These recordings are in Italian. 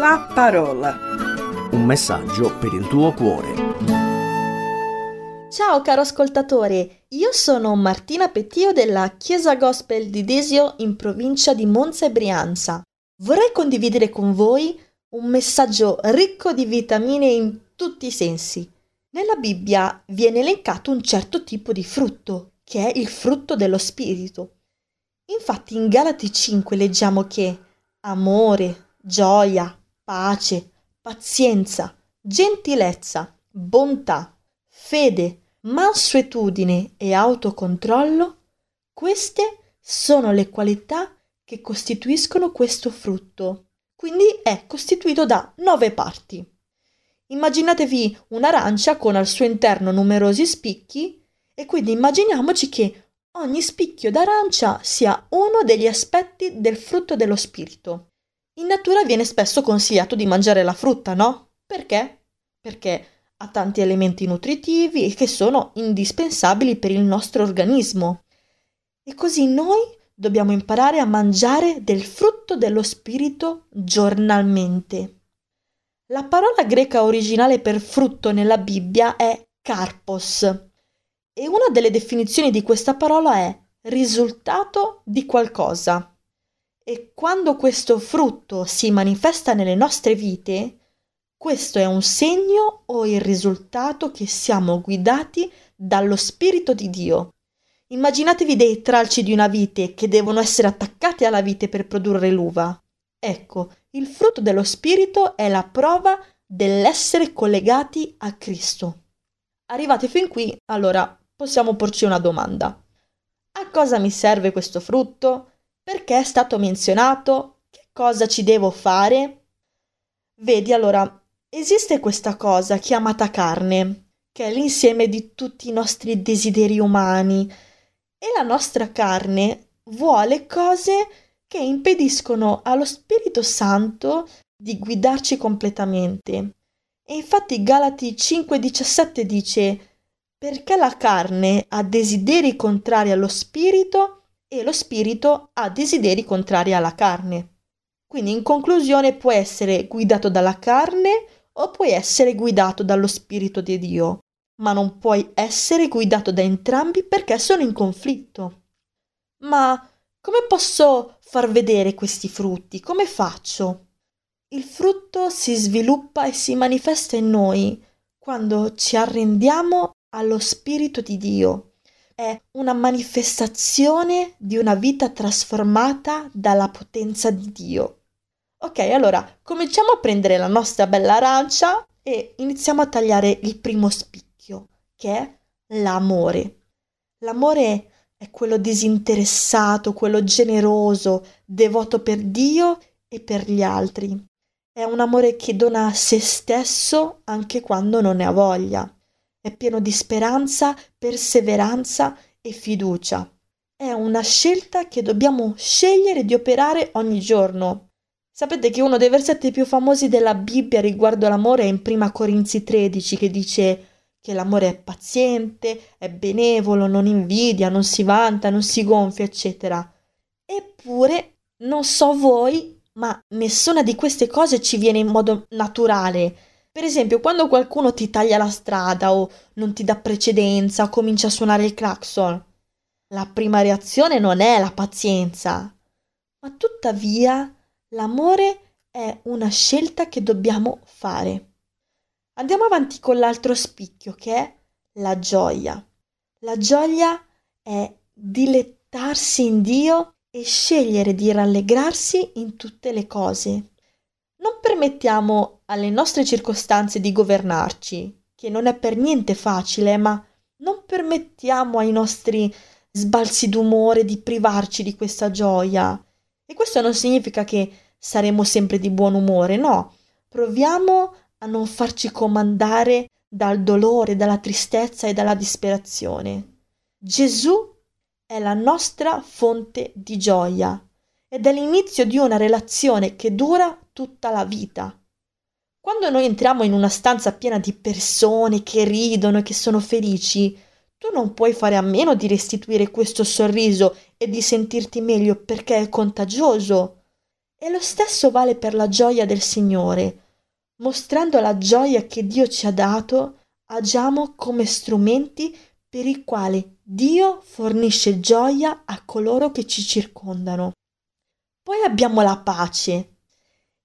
La parola. Un messaggio per il tuo cuore. Ciao caro ascoltatore, io sono Martina Pettio della Chiesa Gospel di Desio in provincia di Monza e Brianza. Vorrei condividere con voi un messaggio ricco di vitamine in tutti i sensi. Nella Bibbia viene elencato un certo tipo di frutto, che è il frutto dello Spirito. Infatti in Galati 5 leggiamo che amore, gioia, pace, pazienza, gentilezza, bontà, fede, mansuetudine e autocontrollo, queste sono le qualità che costituiscono questo frutto. Quindi è costituito da nove parti. Immaginatevi un'arancia con al suo interno numerosi spicchi e quindi immaginiamoci che ogni spicchio d'arancia sia uno degli aspetti del frutto dello spirito. In natura viene spesso consigliato di mangiare la frutta, no? Perché? Perché ha tanti elementi nutritivi che sono indispensabili per il nostro organismo. E così noi dobbiamo imparare a mangiare del frutto dello spirito giornalmente. La parola greca originale per frutto nella Bibbia è karpos e una delle definizioni di questa parola è risultato di qualcosa. E quando questo frutto si manifesta nelle nostre vite, questo è un segno o il risultato che siamo guidati dallo Spirito di Dio. Immaginatevi dei tralci di una vite che devono essere attaccati alla vite per produrre l'uva. Ecco, il frutto dello Spirito è la prova dell'essere collegati a Cristo. Arrivati fin qui, allora possiamo porci una domanda. A cosa mi serve questo frutto? Perché è stato menzionato? Che cosa ci devo fare? Vedi, allora, esiste questa cosa chiamata carne, che è l'insieme di tutti i nostri desideri umani, e la nostra carne vuole cose che impediscono allo Spirito Santo di guidarci completamente. E infatti Galati 5:17 dice perché la carne ha desideri contrari allo spirito e lo spirito ha desideri contrari alla carne. Quindi in conclusione può essere guidato dalla carne o puoi essere guidato dallo spirito di Dio, ma non puoi essere guidato da entrambi perché sono in conflitto. Ma come posso far vedere questi frutti? Come faccio? Il frutto si sviluppa e si manifesta in noi quando ci arrendiamo allo Spirito di Dio è una manifestazione di una vita trasformata dalla potenza di Dio. Ok, allora cominciamo a prendere la nostra bella arancia e iniziamo a tagliare il primo spicchio, che è l'amore. L'amore è quello disinteressato, quello generoso, devoto per Dio e per gli altri. È un amore che dona se stesso anche quando non ne ha voglia è pieno di speranza, perseveranza e fiducia. È una scelta che dobbiamo scegliere di operare ogni giorno. Sapete che uno dei versetti più famosi della Bibbia riguardo l'amore è in Prima Corinzi 13 che dice che l'amore è paziente, è benevolo, non invidia, non si vanta, non si gonfia, eccetera. Eppure, non so voi, ma nessuna di queste cose ci viene in modo naturale per esempio, quando qualcuno ti taglia la strada o non ti dà precedenza o comincia a suonare il clacson, la prima reazione non è la pazienza, ma tuttavia l'amore è una scelta che dobbiamo fare. Andiamo avanti con l'altro spicchio che è la gioia. La gioia è dilettarsi in Dio e scegliere di rallegrarsi in tutte le cose. Non permettiamo alle nostre circostanze di governarci, che non è per niente facile, ma non permettiamo ai nostri sbalzi d'umore di privarci di questa gioia. E questo non significa che saremo sempre di buon umore, no. Proviamo a non farci comandare dal dolore, dalla tristezza e dalla disperazione. Gesù è la nostra fonte di gioia ed è l'inizio di una relazione che dura tutta la vita. Quando noi entriamo in una stanza piena di persone che ridono e che sono felici, tu non puoi fare a meno di restituire questo sorriso e di sentirti meglio perché è contagioso. E lo stesso vale per la gioia del Signore. Mostrando la gioia che Dio ci ha dato, agiamo come strumenti per i quali Dio fornisce gioia a coloro che ci circondano. Poi abbiamo la pace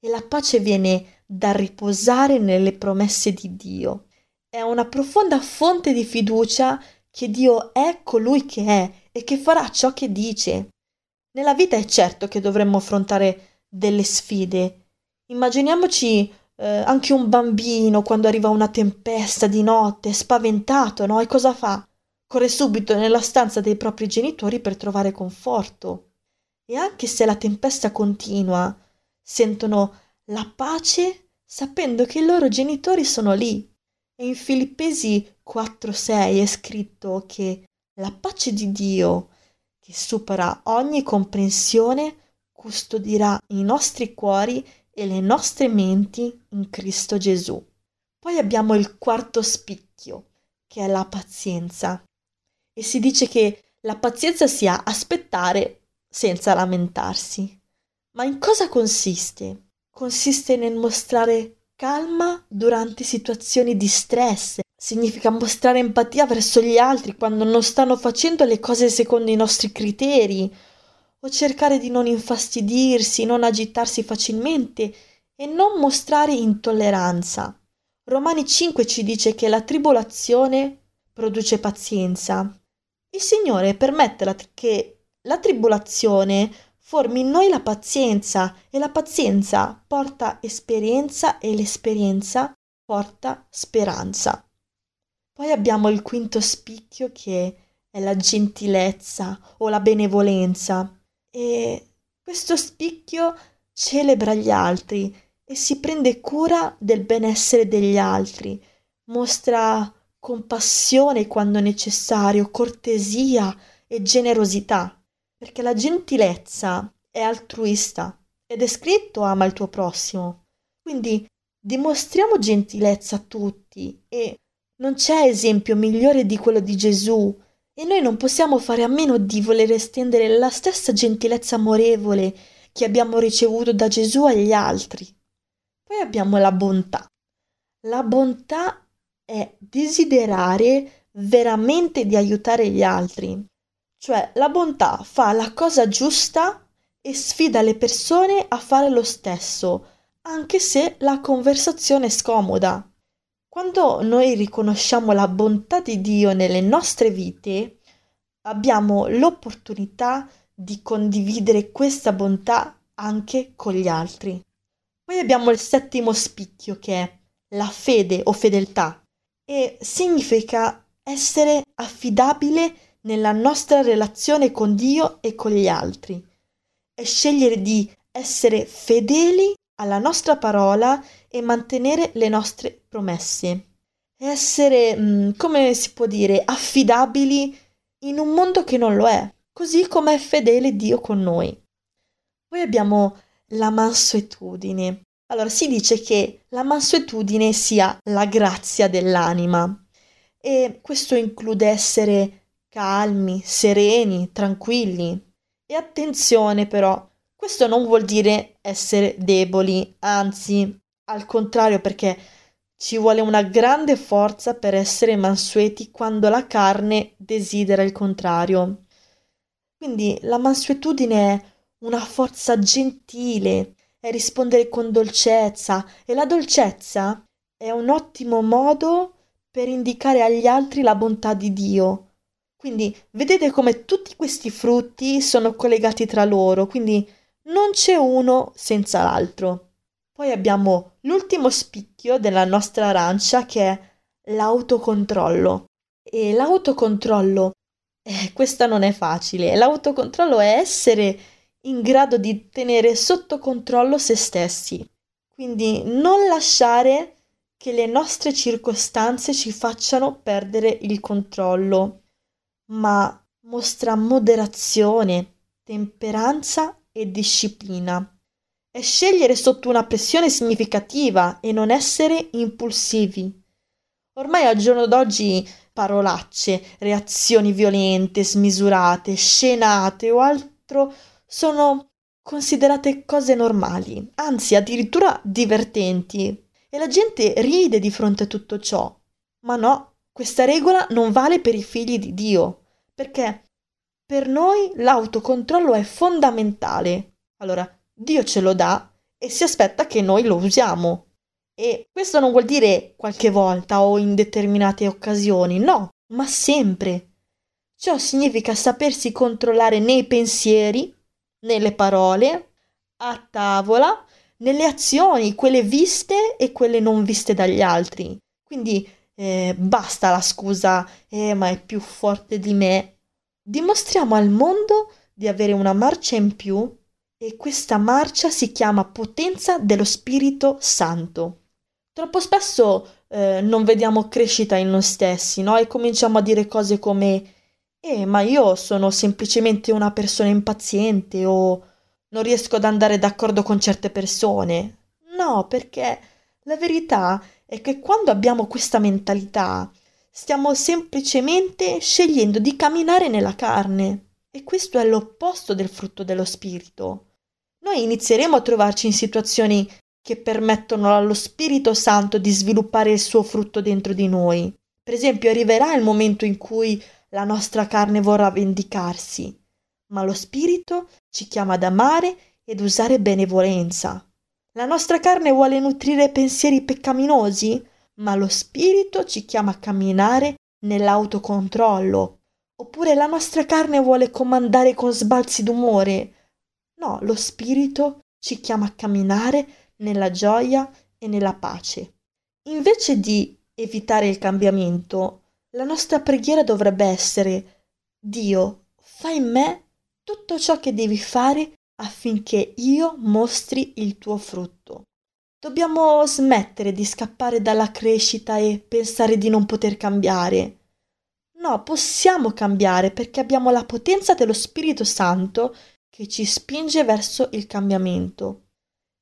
e la pace viene da riposare nelle promesse di Dio. È una profonda fonte di fiducia che Dio è colui che è e che farà ciò che dice. Nella vita è certo che dovremmo affrontare delle sfide. Immaginiamoci eh, anche un bambino quando arriva una tempesta di notte, spaventato, no? E cosa fa? Corre subito nella stanza dei propri genitori per trovare conforto. E anche se la tempesta continua, sentono la pace sapendo che i loro genitori sono lì. E in Filippesi 4:6 è scritto che la pace di Dio, che supera ogni comprensione, custodirà i nostri cuori e le nostre menti in Cristo Gesù. Poi abbiamo il quarto spicchio, che è la pazienza. E si dice che la pazienza sia aspettare senza lamentarsi. Ma in cosa consiste? Consiste nel mostrare calma durante situazioni di stress. Significa mostrare empatia verso gli altri quando non stanno facendo le cose secondo i nostri criteri o cercare di non infastidirsi, non agitarsi facilmente e non mostrare intolleranza. Romani 5 ci dice che la tribolazione produce pazienza. Il Signore permette che la tribolazione formi in noi la pazienza e la pazienza porta esperienza e l'esperienza porta speranza. Poi abbiamo il quinto spicchio che è la gentilezza o la benevolenza e questo spicchio celebra gli altri e si prende cura del benessere degli altri, mostra compassione quando necessario, cortesia e generosità, perché la gentilezza è altruista ed è scritto ama il tuo prossimo. Quindi dimostriamo gentilezza a tutti e non c'è esempio migliore di quello di Gesù e noi non possiamo fare a meno di voler estendere la stessa gentilezza amorevole che abbiamo ricevuto da Gesù agli altri. Poi abbiamo la bontà. La bontà è desiderare veramente di aiutare gli altri. Cioè la bontà fa la cosa giusta e sfida le persone a fare lo stesso, anche se la conversazione è scomoda. Quando noi riconosciamo la bontà di Dio nelle nostre vite, abbiamo l'opportunità di condividere questa bontà anche con gli altri. Poi abbiamo il settimo spicchio che è la fede o fedeltà e significa essere affidabile nella nostra relazione con Dio e con gli altri. È scegliere di essere fedeli alla nostra parola e mantenere le nostre promesse. Essere, mm, come si può dire, affidabili in un mondo che non lo è, così come è fedele Dio con noi. Poi abbiamo la mansuetudine. Allora si dice che la mansuetudine sia la grazia dell'anima e questo include essere calmi, sereni, tranquilli. E attenzione però, questo non vuol dire essere deboli, anzi, al contrario, perché ci vuole una grande forza per essere mansueti quando la carne desidera il contrario. Quindi la mansuetudine è una forza gentile, è rispondere con dolcezza e la dolcezza è un ottimo modo per indicare agli altri la bontà di Dio. Quindi vedete come tutti questi frutti sono collegati tra loro, quindi non c'è uno senza l'altro. Poi abbiamo l'ultimo spicchio della nostra arancia che è l'autocontrollo. E l'autocontrollo, eh, questa non è facile. L'autocontrollo è essere in grado di tenere sotto controllo se stessi. Quindi non lasciare che le nostre circostanze ci facciano perdere il controllo, ma mostra moderazione, temperanza e disciplina. È scegliere sotto una pressione significativa e non essere impulsivi. Ormai al giorno d'oggi parolacce, reazioni violente, smisurate, scenate o altro sono considerate cose normali, anzi addirittura divertenti. E la gente ride di fronte a tutto ciò. Ma no, questa regola non vale per i figli di Dio, perché per noi l'autocontrollo è fondamentale. Allora, Dio ce lo dà e si aspetta che noi lo usiamo. E questo non vuol dire qualche volta o in determinate occasioni, no, ma sempre. Ciò significa sapersi controllare nei pensieri, nelle parole, a tavola, nelle azioni, quelle viste e quelle non viste dagli altri. Quindi eh, basta la scusa, eh, ma è più forte di me. Dimostriamo al mondo di avere una marcia in più e questa marcia si chiama potenza dello Spirito Santo. Troppo spesso eh, non vediamo crescita in noi stessi, no? E cominciamo a dire cose come eh, ma io sono semplicemente una persona impaziente o non riesco ad andare d'accordo con certe persone. No, perché la verità è che quando abbiamo questa mentalità stiamo semplicemente scegliendo di camminare nella carne e questo è l'opposto del frutto dello spirito. Noi inizieremo a trovarci in situazioni che permettono allo Spirito Santo di sviluppare il suo frutto dentro di noi. Per esempio, arriverà il momento in cui la nostra carne vorrà vendicarsi, ma lo Spirito ci chiama ad amare ed usare benevolenza. La nostra carne vuole nutrire pensieri peccaminosi, ma lo Spirito ci chiama a camminare nell'autocontrollo. Oppure la nostra carne vuole comandare con sbalzi d'umore. No, lo Spirito ci chiama a camminare nella gioia e nella pace. Invece di evitare il cambiamento, la nostra preghiera dovrebbe essere Dio, fai in me tutto ciò che devi fare affinché io mostri il tuo frutto. Dobbiamo smettere di scappare dalla crescita e pensare di non poter cambiare. No, possiamo cambiare perché abbiamo la potenza dello Spirito Santo che ci spinge verso il cambiamento.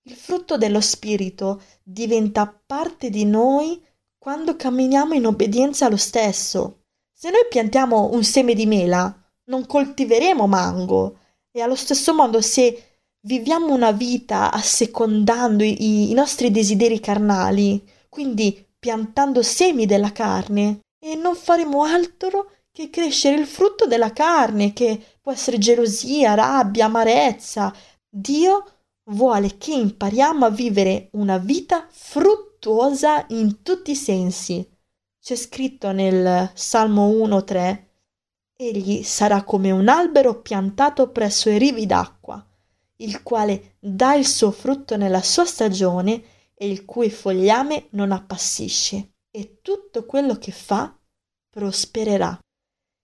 Il frutto dello Spirito diventa parte di noi quando camminiamo in obbedienza allo stesso. Se noi piantiamo un seme di mela, non coltiveremo mango. E allo stesso modo, se viviamo una vita assecondando i, i nostri desideri carnali, quindi piantando semi della carne, e non faremo altro che crescere il frutto della carne, che può essere gelosia, rabbia, amarezza. Dio vuole che impariamo a vivere una vita fruttuosa in tutti i sensi. C'è scritto nel Salmo 1:3 Egli sarà come un albero piantato presso i rivi d'acqua, il quale dà il suo frutto nella sua stagione e il cui fogliame non appassisce, e tutto quello che fa prospererà.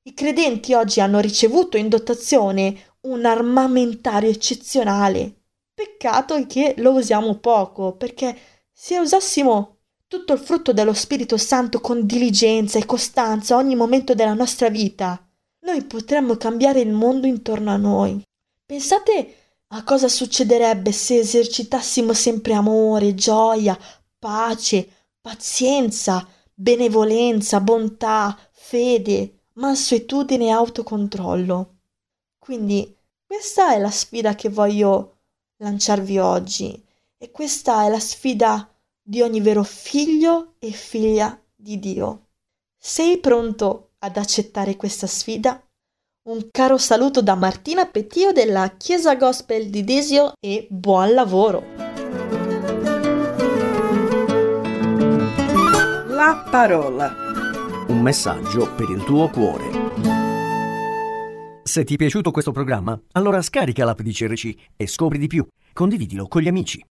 I credenti oggi hanno ricevuto in dotazione un armamentario eccezionale. Peccato che lo usiamo poco, perché se usassimo tutto il frutto dello Spirito Santo con diligenza e costanza ogni momento della nostra vita, noi potremmo cambiare il mondo intorno a noi. Pensate a cosa succederebbe se esercitassimo sempre amore, gioia, pace, pazienza, benevolenza, bontà, fede, mansuetudine e autocontrollo. Quindi questa è la sfida che voglio lanciarvi oggi e questa è la sfida di ogni vero figlio e figlia di Dio. Sei pronto ad accettare questa sfida? Un caro saluto da Martina Pettio della Chiesa Gospel di Desio e buon lavoro! La parola. Un messaggio per il tuo cuore. Se ti è piaciuto questo programma, allora scarica l'app di CRC e scopri di più. Condividilo con gli amici.